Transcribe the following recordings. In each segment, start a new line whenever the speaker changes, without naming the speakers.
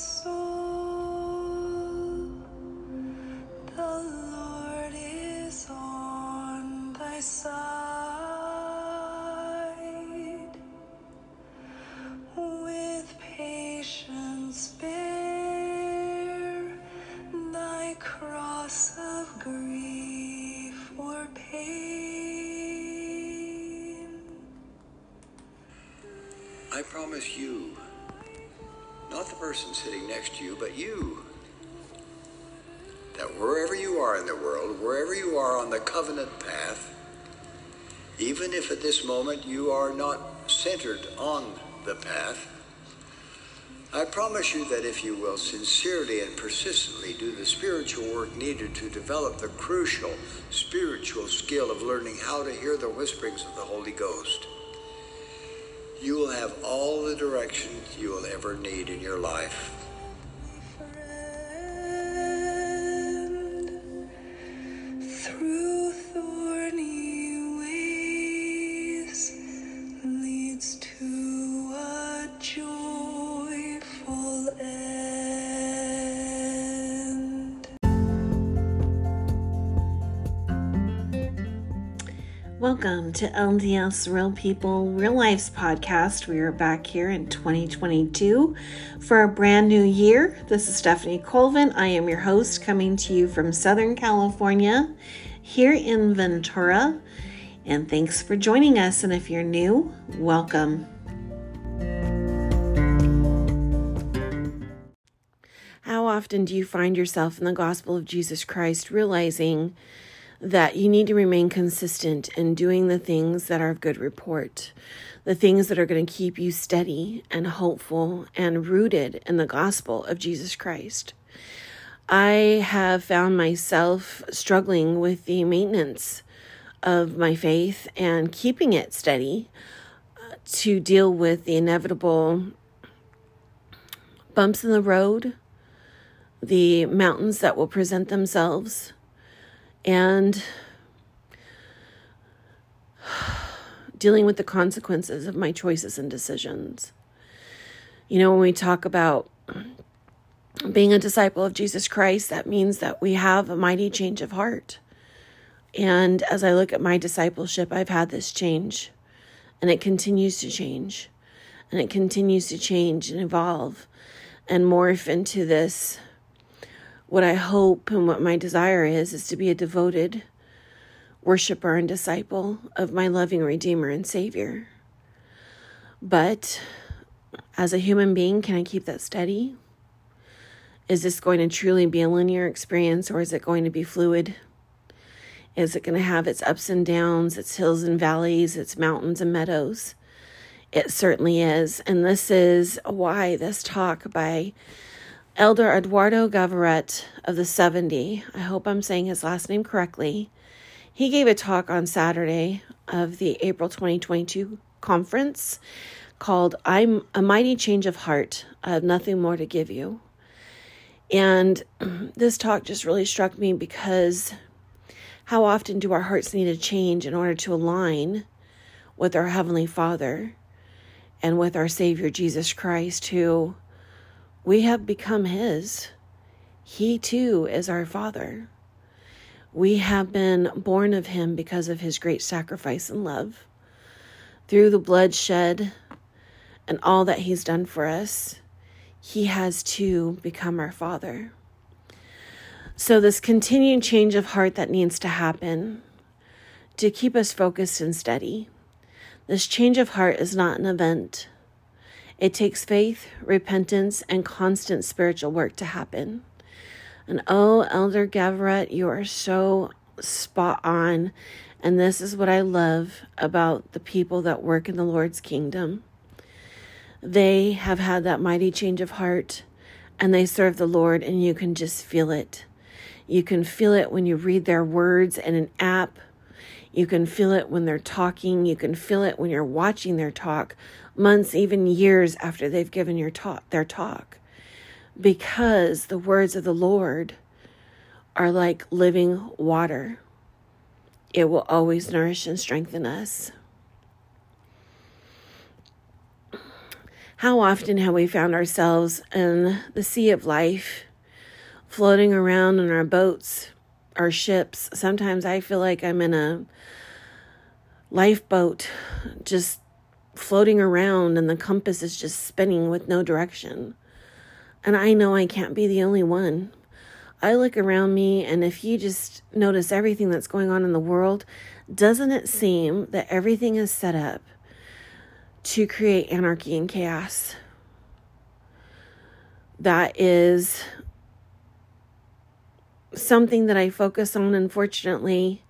soul. The Lord is on thy side. With patience bear thy cross of grief or pain.
I promise you, not the person sitting next to you, but you, that wherever you are in the world, wherever you are on the covenant path, even if at this moment you are not centered on the path, I promise you that if you will sincerely and persistently do the spiritual work needed to develop the crucial spiritual skill of learning how to hear the whisperings of the Holy Ghost, you will have all the direction you will ever need in your life.
To
LDS Real People Real Lives podcast. We are back here in 2022 for a brand new year. This is Stephanie Colvin. I am your host coming to you from Southern California here in Ventura. And thanks for joining us. And if you're new, welcome. How often do you find yourself in the gospel of Jesus Christ realizing that you need to remain consistent in doing the things that are of good report, the things that are going to keep you steady and hopeful and rooted in the gospel of Jesus Christ? I have found myself struggling with the maintenance of my faith and keeping it steady uh, to deal with the inevitable bumps in the road, the mountains that will present themselves, and dealing with the consequences of my choices and decisions. You know, when we talk about being a disciple of Jesus Christ, that means that we have a mighty change of heart. And as I look at my discipleship, I've had this change, and it continues to change, and it continues to change and evolve and morph into this. What I hope and what my desire is, is to be a devoted worshiper and disciple of my loving Redeemer and Savior. But as a human being, can I keep that steady? Is this going to truly be a linear experience or is it going to be fluid? Is it going to have its ups and downs, its hills and valleys, its mountains and meadows? It certainly is. And this is why this talk by Elder Eduardo Gavarret of the 70, I hope I'm saying his last name correctly, he gave a talk on Saturday of the April 2022 conference called I'm a Mighty Change of Heart. I have nothing more to give you. And this talk just really struck me because how often do our hearts need to change in order to align with our Heavenly Father and with our Savior Jesus Christ, who we have become His? He too is our Father. We have been born of Him because of His great sacrifice and love. Through the blood shed and all that He's done for us, He has too become our Father. So, this continued change of heart that needs to happen to keep us focused and steady. This change of heart is not an event. It takes faith, repentance, and constant spiritual work to happen. And oh, Elder Gavarret, you are so spot on. And this is what I love about the people that work in the Lord's kingdom. They have had that mighty change of heart and they serve the Lord, and you can just feel it. You can feel it when you read their words in an app. You can feel it when they're talking. You can feel it when you're watching their talk, months, even years after they've given your talk, their talk. Because the words of the Lord are like living water. It will always nourish and strengthen us. How often have we found ourselves in the sea of life, floating around in our boats, our ships? Sometimes I feel like I'm in a lifeboat, just floating around, and the compass is just spinning with no direction. And I know I can't be the only one. I look around me, and if you just notice everything that's going on in the world, doesn't it seem that everything is set up to create anarchy and chaos? That is something that I focus on, unfortunately,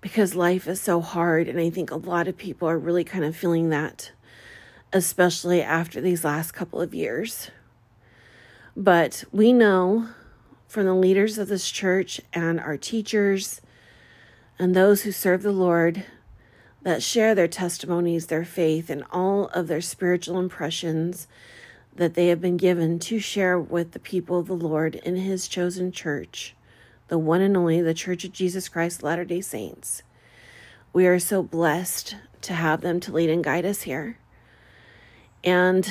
because life is so hard. And I think a lot of people are really kind of feeling that, especially after these last couple of years. But we know from the leaders of this church and our teachers and those who serve the Lord that share their testimonies, their faith, and all of their spiritual impressions that they have been given to share with the people of the Lord in His chosen church, the one and only, the Church of Jesus Christ Latter day Saints. We are so blessed to have them to lead and guide us here. And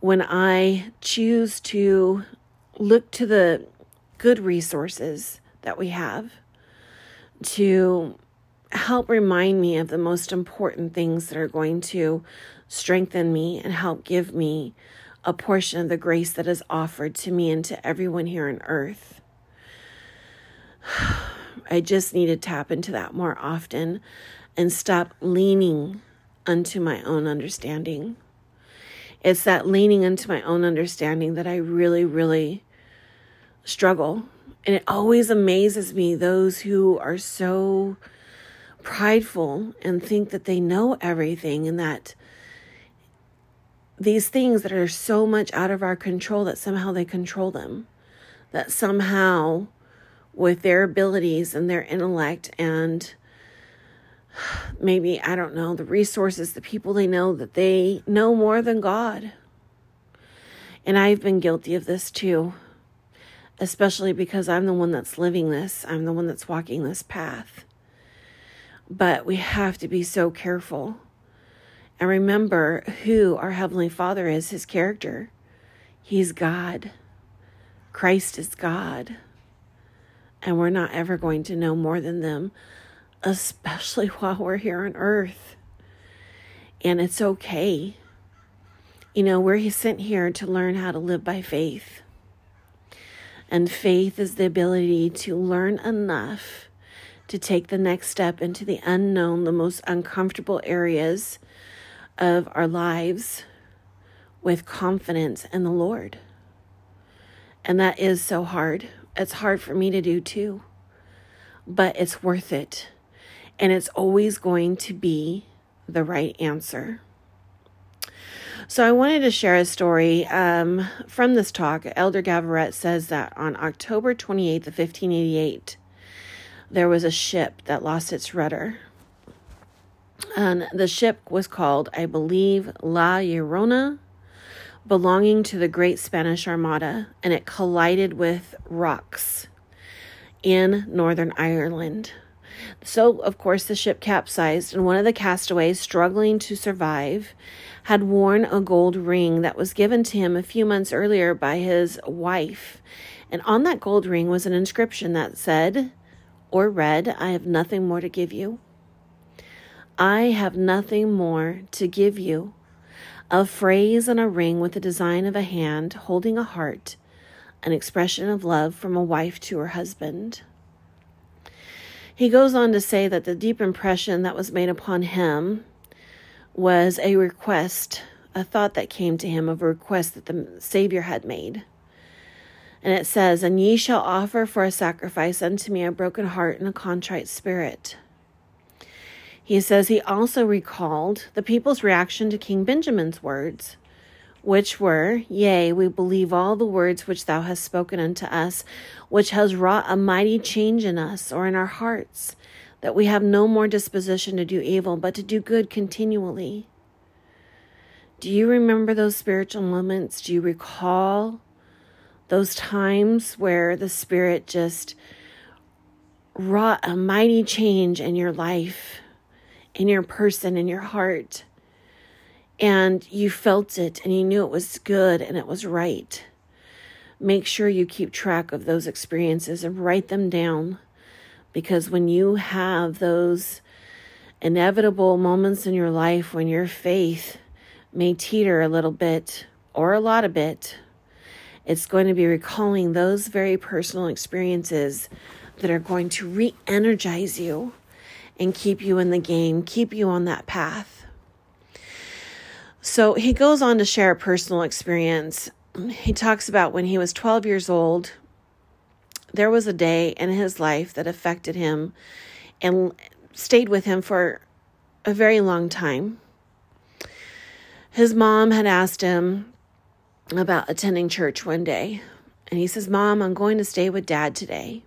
when I choose to look to the good resources that we have to help remind me of the most important things that are going to strengthen me and help give me a portion of the grace that is offered to me and to everyone here on earth. I just need to tap into that more often and stop leaning unto my own understanding. It's that leaning into my own understanding that I really, really struggle. And it always amazes me those who are so prideful and think that they know everything and that these things that are so much out of our control that somehow they control them. That somehow, with their abilities and their intellect and maybe, I don't know, the resources, the people they know, that they know more than God. And I've been guilty of this too, especially because I'm the one that's living this, I'm the one that's walking this path. But we have to be so careful and remember who our Heavenly Father is, His character. He's God, Christ is God. And we're not ever going to know more than them especially while we're here on earth. And it's okay. You know, we're sent here to learn how to live by faith. And faith is the ability to learn enough to take the next step into the unknown, the most uncomfortable areas of our lives with confidence in the Lord. And that is so hard. It's hard for me to do too, but it's worth it and it's always going to be the right answer. So, I wanted to share a story um, from this talk. Elder Gavarret says that on October 28th of 1588, there was a ship that lost its rudder. And the ship was called, I believe, La Girona, belonging to the Great Spanish Armada, and it collided with rocks in Northern Ireland. So, of course, the ship capsized, and one of the castaways, struggling to survive, had worn a gold ring that was given to him a few months earlier by his wife. And on that gold ring was an inscription that said, or read, I have nothing more to give you. I have nothing more to give you. A phrase on a ring with the design of a hand holding a heart, an expression of love from a wife to her husband. He goes on to say that the deep impression that was made upon him was a request, a thought that came to him of a request that the Savior had made. And it says, And ye shall offer for a sacrifice unto me a broken heart and a contrite spirit. He says he also recalled the people's reaction to King Benjamin's words which were, Yea, we believe all the words which thou hast spoken unto us, which has wrought a mighty change in us or in our hearts, that we have no more disposition to do evil, but to do good continually. Do you remember those spiritual moments? Do you recall those times where the Spirit just wrought a mighty change in your life, in your person, in your heart? and you felt it and you knew it was good and it was right. Make sure you keep track of those experiences and write them down because when you have those inevitable moments in your life when your faith may teeter a little bit or a lot of bit, it's going to be recalling those very personal experiences that are going to re energize you and keep you in the game, keep you on that path. So he goes on to share a personal experience. He talks about when he was 12 years old, there was a day in his life that affected him and stayed with him for a very long time. His mom had asked him about attending church one day, and he says, Mom, I'm going to stay with dad today.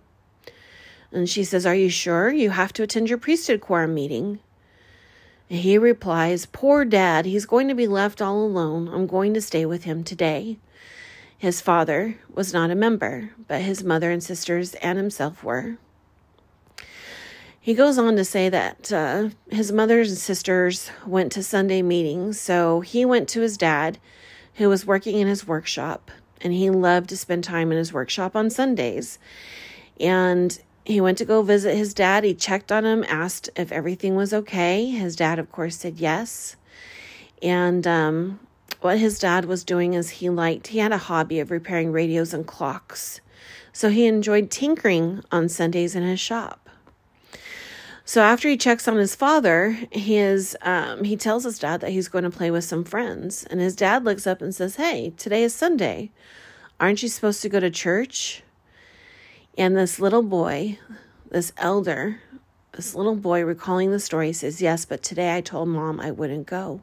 And she says, Are you sure? You have to attend your priesthood quorum meeting. And he replies, Poor dad, he's going to be left all alone. I'm going to stay with him today. His father was not a member, but his mother and sisters and himself were. He goes on to say that uh, his mother and sisters went to Sunday meetings, so he went to his dad, who was working in his workshop, and he loved to spend time in his workshop on Sundays. And he went to go visit his dad. He checked on him, asked if everything was okay. His dad, of course, said yes. And um, what his dad was doing is he liked, he had a hobby of repairing radios and clocks. So he enjoyed tinkering on Sundays in his shop. So after he checks on his father, his um, he tells his dad that he's going to play with some friends, and his dad looks up and says, "Hey, today is Sunday. Aren't you supposed to go to church?" And this little boy, this elder, this little boy recalling the story says, Yes, but today I told mom I wouldn't go.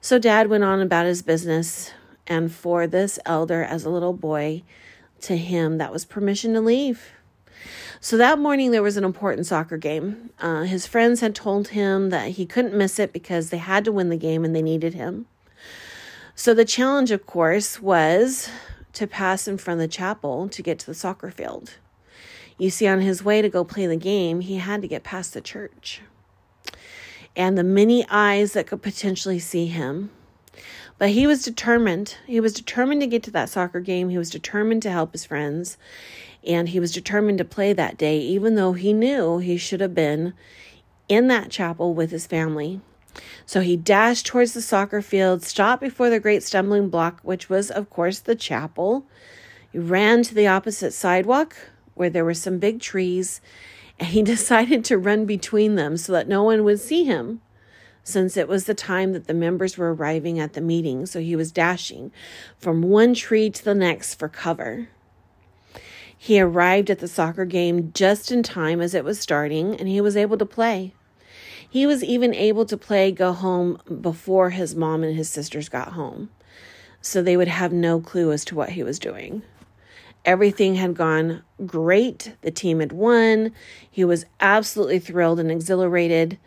So dad went on about his business. And for this elder, as a little boy, to him, that was permission to leave. So that morning, there was an important soccer game. Uh, his friends had told him that he couldn't miss it because they had to win the game and they needed him. So the challenge, of course, was to pass in front of the chapel to get to the soccer field. You see, on his way to go play the game, he had to get past the church and the many eyes that could potentially see him. But he was determined. He was determined to get to that soccer game. He was determined to help his friends. And he was determined to play that day, even though he knew he should have been in that chapel with his family. So he dashed towards the soccer field, stopped before the great stumbling block, which was, of course, the chapel. He ran to the opposite sidewalk where there were some big trees, and he decided to run between them so that no one would see him, since it was the time that the members were arriving at the meeting. So he was dashing from one tree to the next for cover. He arrived at the soccer game just in time as it was starting, and he was able to play. He was even able to play go home before his mom and his sisters got home, so they would have no clue as to what he was doing. Everything had gone great. The team had won. He was absolutely thrilled and exhilarated.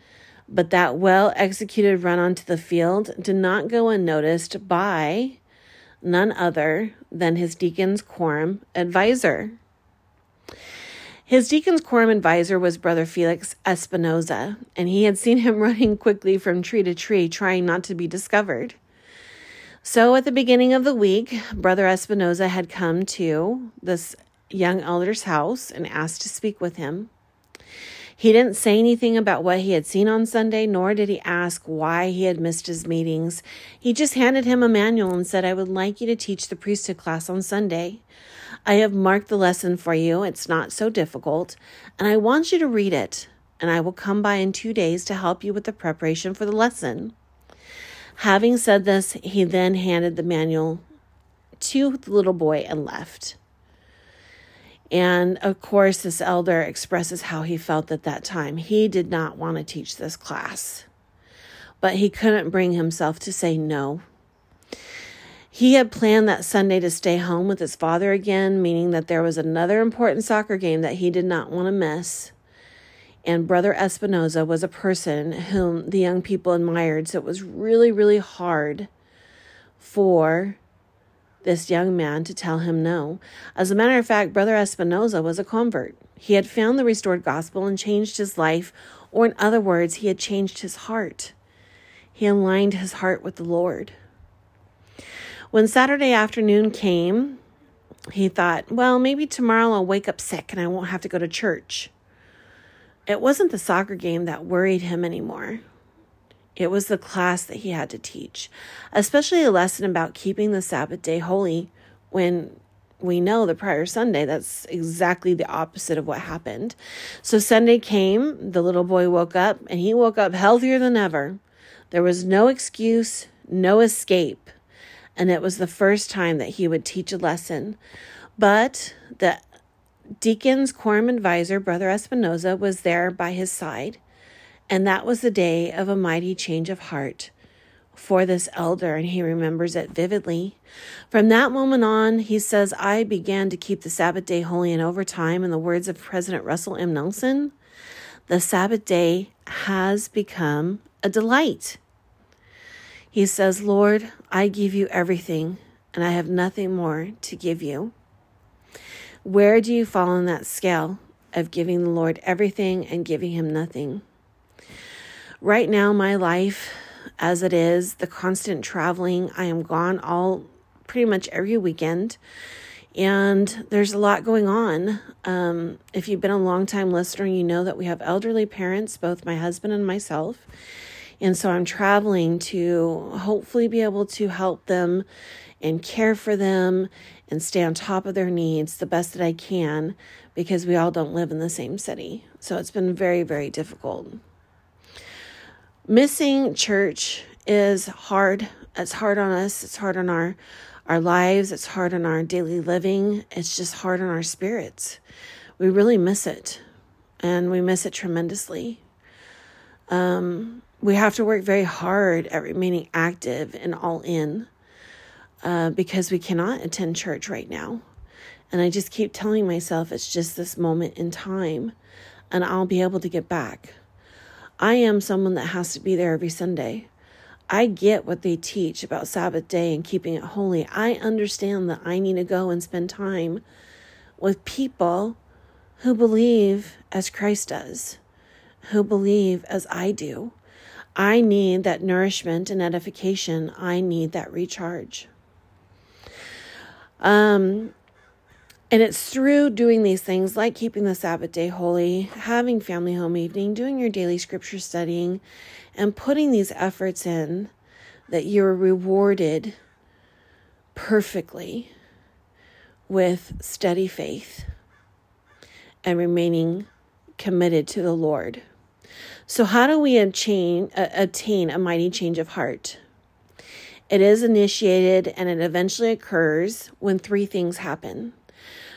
But that well executed run onto the field did not go unnoticed by none other than his deacon's quorum advisor. His deacon's quorum advisor was Brother Felix Espinoza, and he had seen him running quickly from tree to tree, trying not to be discovered. So at the beginning of the week, Brother Espinoza had come to this young elder's house and asked to speak with him. He didn't say anything about what he had seen on Sunday, nor did he ask why he had missed his meetings. He just handed him a manual and said, I would like you to teach the priesthood class on Sunday. I have marked the lesson for you. It's not so difficult, and I want you to read it, and I will come by in two days to help you with the preparation for the lesson. Having said this, he then handed the manual to the little boy and left. And of course, this elder expresses how he felt at that time. He did not want to teach this class, but he couldn't bring himself to say no. He had planned that Sunday to stay home with his father again, meaning that there was another important soccer game that he did not want to miss. And Brother Espinoza was a person whom the young people admired, so it was really, really hard for this young man to tell him no. As a matter of fact, Brother Espinoza was a convert. He had found the restored gospel and changed his life, or in other words, he had changed his heart. He aligned his heart with the Lord. When Saturday afternoon came, he thought, well, maybe tomorrow I'll wake up sick and I won't have to go to church. It wasn't the soccer game that worried him anymore. It was the class that he had to teach, especially a lesson about keeping the Sabbath day holy when we know the prior Sunday that's exactly the opposite of what happened. So Sunday came, the little boy woke up, and he woke up healthier than ever. There was no excuse, no escape. And it was the first time that he would teach a lesson. But the deacon's quorum advisor, Brother Espinoza, was there by his side. And that was the day of a mighty change of heart for this elder, and he remembers it vividly. From that moment on, he says, I began to keep the Sabbath day holy, and over time, in the words of President Russell M. Nelson, the Sabbath day has become a delight. He says, Lord, I give you everything, and I have nothing more to give you. Where do you fall on that scale of giving the Lord everything and giving him nothing? Right now, my life, as it is, the constant traveling, I am gone all pretty much every weekend. And there's a lot going on. Um, if you've been a long time listener, you know that we have elderly parents, both my husband and myself. And so I'm traveling to hopefully be able to help them and care for them and stay on top of their needs the best that I can because we all don't live in the same city. So it's been very, very difficult. Missing church is hard. It's hard on us. It's hard on our our lives. It's hard on our daily living. It's just hard on our spirits. We really miss it, and we miss it tremendously. Um, we have to work very hard at remaining active and all in uh, because we cannot attend church right now. And I just keep telling myself it's just this moment in time, and I'll be able to get back. I am someone that has to be there every Sunday. I get what they teach about Sabbath day and keeping it holy. I understand that I need to go and spend time with people who believe as Christ does, who believe as I do. I need that nourishment and edification. I need that recharge. Um, and it's through doing these things like keeping the Sabbath day holy, having family home evening, doing your daily scripture studying, and putting these efforts in that you're rewarded perfectly with steady faith and remaining committed to the Lord. So, how do we obtain, attain a mighty change of heart? It is initiated and it eventually occurs when three things happen.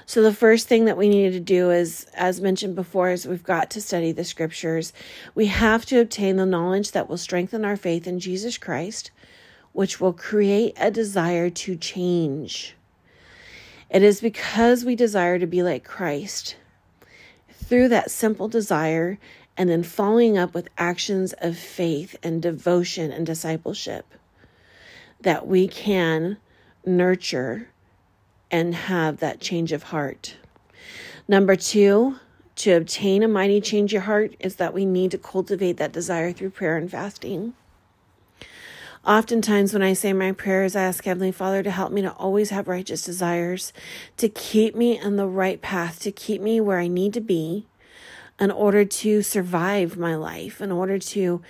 So, the first thing that we need to do is, as mentioned before, is we've got to study the scriptures. We have to obtain the knowledge that will strengthen our faith in Jesus Christ, which will create a desire to change. It is because we desire to be like Christ. Through that simple desire, and then following up with actions of faith and devotion and discipleship, that we can nurture and have that change of heart. Number two, to obtain a mighty change of heart is that we need to cultivate that desire through prayer and fasting. Oftentimes, when I say my prayers, I ask Heavenly Father to help me to always have righteous desires, to keep me on the right path, to keep me where I need to be in order to survive my life, in order to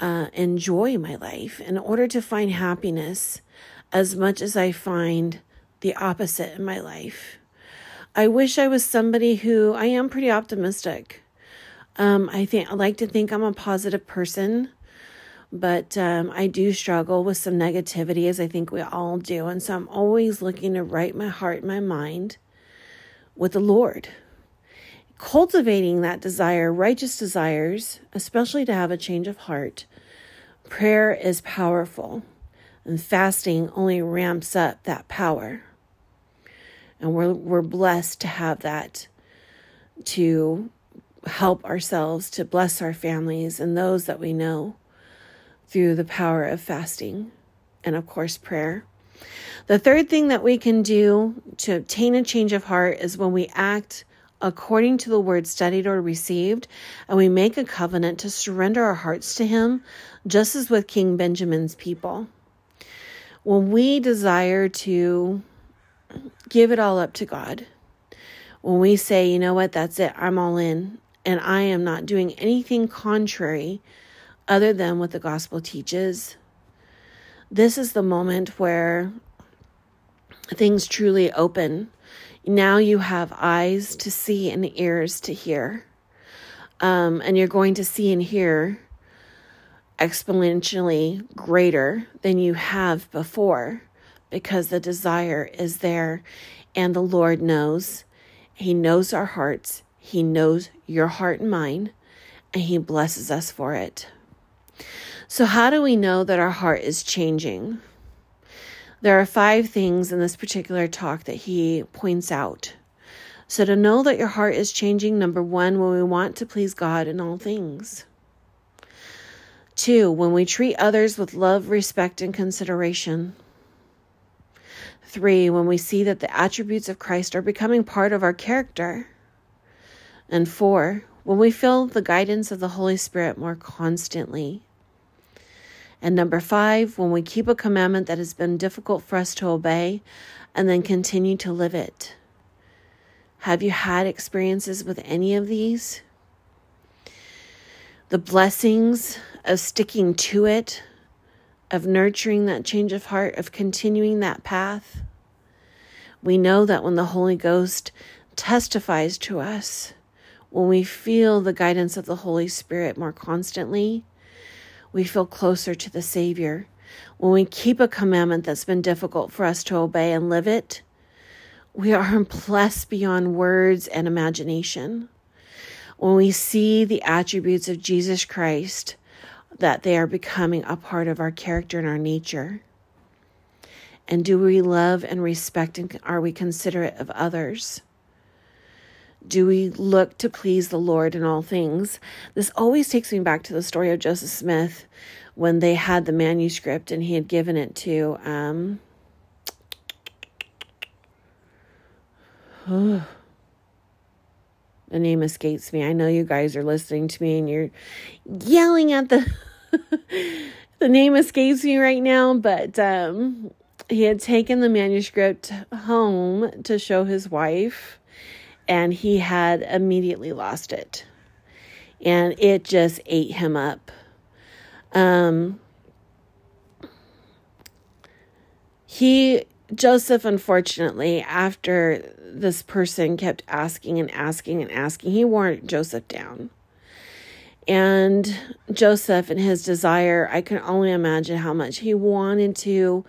uh, enjoy my life, in order to find happiness as much as I find the opposite in my life. I wish I was somebody who I am pretty optimistic. Um, I think I like to think I'm a positive person, but um, I do struggle with some negativity, as I think we all do. And so I'm always looking to right my heart my mind with the Lord. Cultivating that desire, righteous desires, especially to have a change of heart, prayer is powerful, and fasting only ramps up that power. And we're, we're blessed to have that to help ourselves, to bless our families and those that we know through the power of fasting and, of course, prayer. The third thing that we can do to obtain a change of heart is when we act according to the word studied or received, and we make a covenant to surrender our hearts to Him, just as with King Benjamin's people. When we desire to give it all up to God, when we say, you know what, that's it, I'm all in, and I am not doing anything contrary other than what the gospel teaches, this is the moment where things truly open. Now you have eyes to see and ears to hear. Um, and you're going to see and hear exponentially greater than you have before because the desire is there and the Lord knows. He knows our hearts, He knows your heart and mine, and He blesses us for it. So, how do we know that our heart is changing? There are five things in this particular talk that he points out. So, to know that your heart is changing, number one, when we want to please God in all things. Two, when we treat others with love, respect, and consideration. Three, when we see that the attributes of Christ are becoming part of our character. And four, when we feel the guidance of the Holy Spirit more constantly. And number five, when we keep a commandment that has been difficult for us to obey and then continue to live it. Have you had experiences with any of these? The blessings of sticking to it, of nurturing that change of heart, of continuing that path. We know that when the Holy Ghost testifies to us, when we feel the guidance of the Holy Spirit more constantly, we feel closer to the Savior. When we keep a commandment that's been difficult for us to obey and live it, we are blessed beyond words and imagination. When we see the attributes of Jesus Christ, that they are becoming a part of our character and our nature. And do we love and respect and are we considerate of others? Do we look to please the Lord in all things? This always takes me back to the story of Joseph Smith when they had the manuscript and he had given it to um, the name escapes me. I know you guys are listening to me and you're yelling at the the name escapes me right now, but um, he had taken the manuscript home to show his wife and he had immediately lost it. And it just ate him up. Um, he, Joseph, unfortunately, after this person kept asking and asking and asking, he wore Joseph down. And Joseph and his desire, I can only imagine how much he wanted to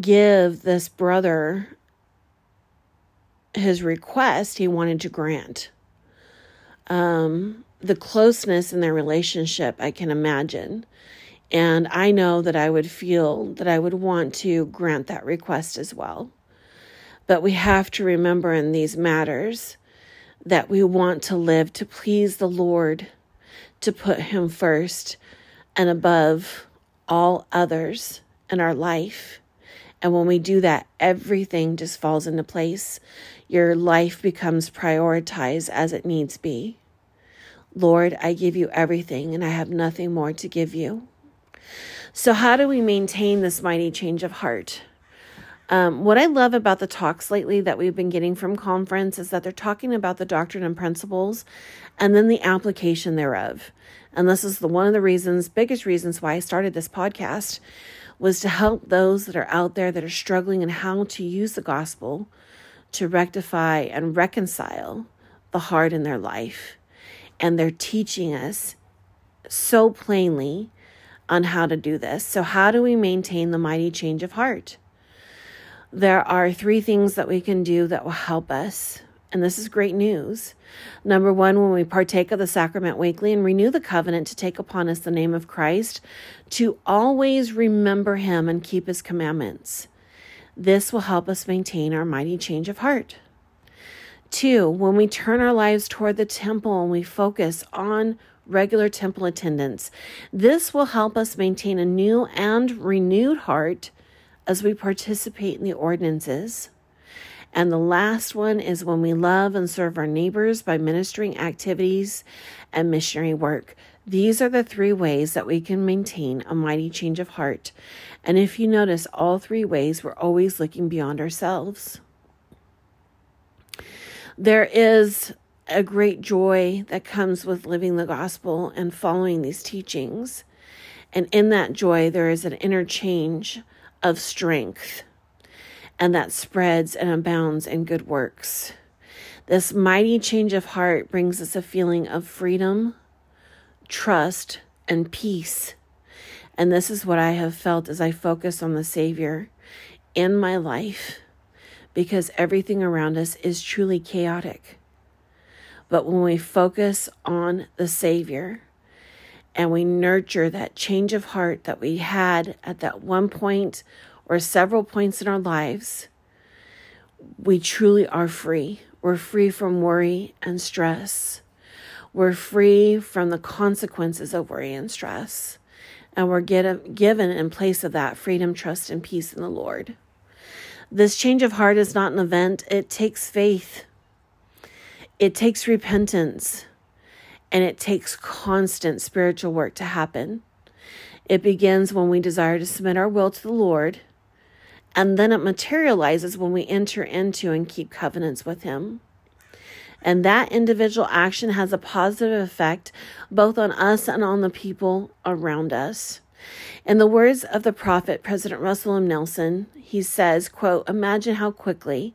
give this brother his request he wanted to grant. Um, the closeness in their relationship, I can imagine. And I know that I would feel that I would want to grant that request as well. But we have to remember in these matters that we want to live to please the Lord, to put Him first and above all others in our life. And when we do that, everything just falls into place your life becomes prioritized as it needs be. Lord, I give you everything and I have nothing more to give you. So, how do we maintain this mighty change of heart? Um, what I love about the talks lately that we've been getting from conference is that they're talking about the doctrine and principles and then the application thereof. And this is the one of the reasons, biggest reasons why I started this podcast was to help those that are out there that are struggling in how to use the gospel to rectify and reconcile the heart in their life. And they're teaching us so plainly on how to do this. So, how do we maintain the mighty change of heart? There are three things that we can do that will help us. And this is great news. Number one, when we partake of the sacrament weekly and renew the covenant to take upon us the name of Christ, to always remember him and keep his commandments. This will help us maintain our mighty change of heart. Two, when we turn our lives toward the temple and we focus on regular temple attendance, this will help us maintain a new and renewed heart as we participate in the ordinances. And the last one is when we love and serve our neighbors by ministering activities and missionary work. These are the three ways that we can maintain a mighty change of heart. And if you notice, all three ways, we're always looking beyond ourselves. There is a great joy that comes with living the gospel and following these teachings. And in that joy, there is an interchange of strength, and that spreads and abounds in good works. This mighty change of heart brings us a feeling of freedom, trust, and peace. And this is what I have felt as I focus on the Savior in my life because everything around us is truly chaotic. But when we focus on the Savior and we nurture that change of heart that we had at that one point or several points in our lives, we truly are free. We're free from worry and stress. We're free from the consequences of worry and stress. And we're get, given in place of that freedom, trust, and peace in the Lord. This change of heart is not an event, it takes faith. It takes repentance and it takes constant spiritual work to happen. It begins when we desire to submit our will to the Lord, and then it materializes when we enter into and keep covenants with Him. And that individual action has a positive effect both on us and on the people around us. In the words of the prophet President Russell M. Nelson, he says, quote, Imagine how quickly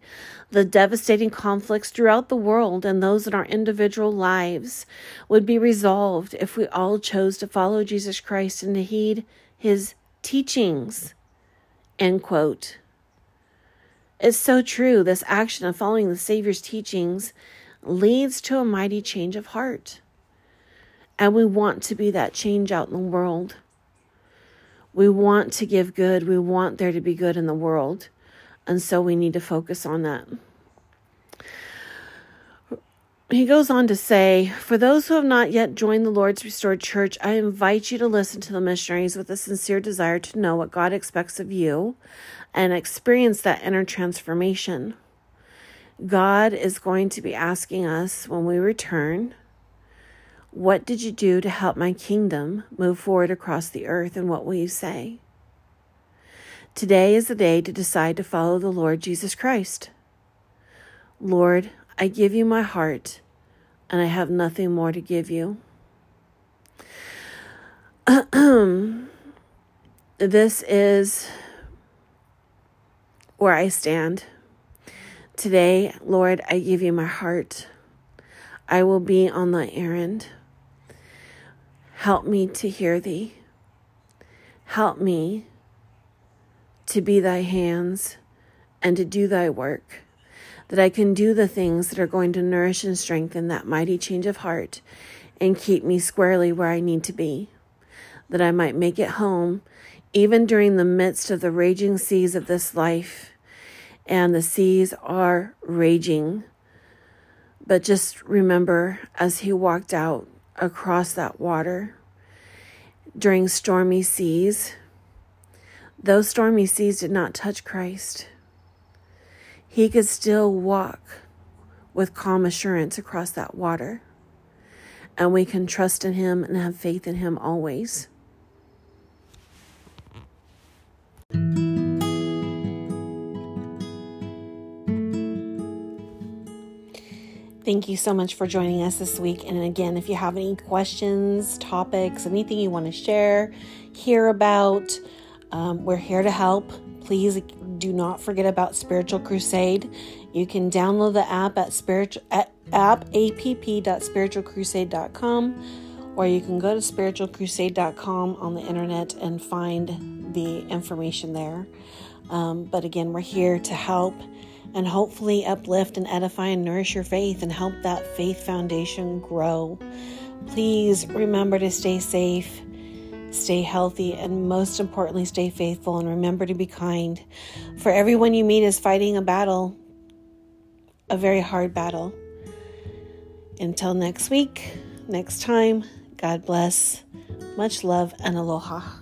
the devastating conflicts throughout the world and those in our individual lives would be resolved if we all chose to follow Jesus Christ and to heed his teachings. End quote. It's so true. This action of following the Savior's teachings leads to a mighty change of heart. And we want to be that change out in the world. We want to give good. We want there to be good in the world. And so we need to focus on that. He goes on to say, For those who have not yet joined the Lord's Restored Church, I invite you to listen to the missionaries with a sincere desire to know what God expects of you and experience that inner transformation. God is going to be asking us when we return what did you do to help my kingdom move forward across the earth, and what will you say? Today is the day to decide to follow the Lord Jesus Christ. Lord, I give you my heart, and I have nothing more to give you. this is where I stand. Today, Lord, I give you my heart. I will be on thy errand. Help me to hear thee. Help me to be thy hands and to do thy work, that I can do the things that are going to nourish and strengthen that mighty change of heart and keep me squarely where I need to be, that I might make it home even during the midst of the raging seas of this life. And the seas are raging. But just remember, as he walked out across that water during stormy seas. Those stormy seas did not touch Christ. He could still walk with calm assurance across that water. And we can trust in Him and have faith in Him always. Thank you so much for joining us this week. And again, if you have any questions, topics, anything you want to share, hear about, um, we're here to help. Please do not forget about Spiritual Crusade. You can download the app at spiritual at app app.spiritualcrusade.com or you can go to spiritualcrusade.com on the internet and find the information there. Um, but again, we're here to help and hopefully uplift and edify and nourish your faith and help that faith foundation grow. Please remember to stay safe, stay healthy, and most importantly, stay faithful and remember to be kind. For everyone you meet is fighting a battle, a very hard battle. Until next week, next time, God bless. Much love and aloha.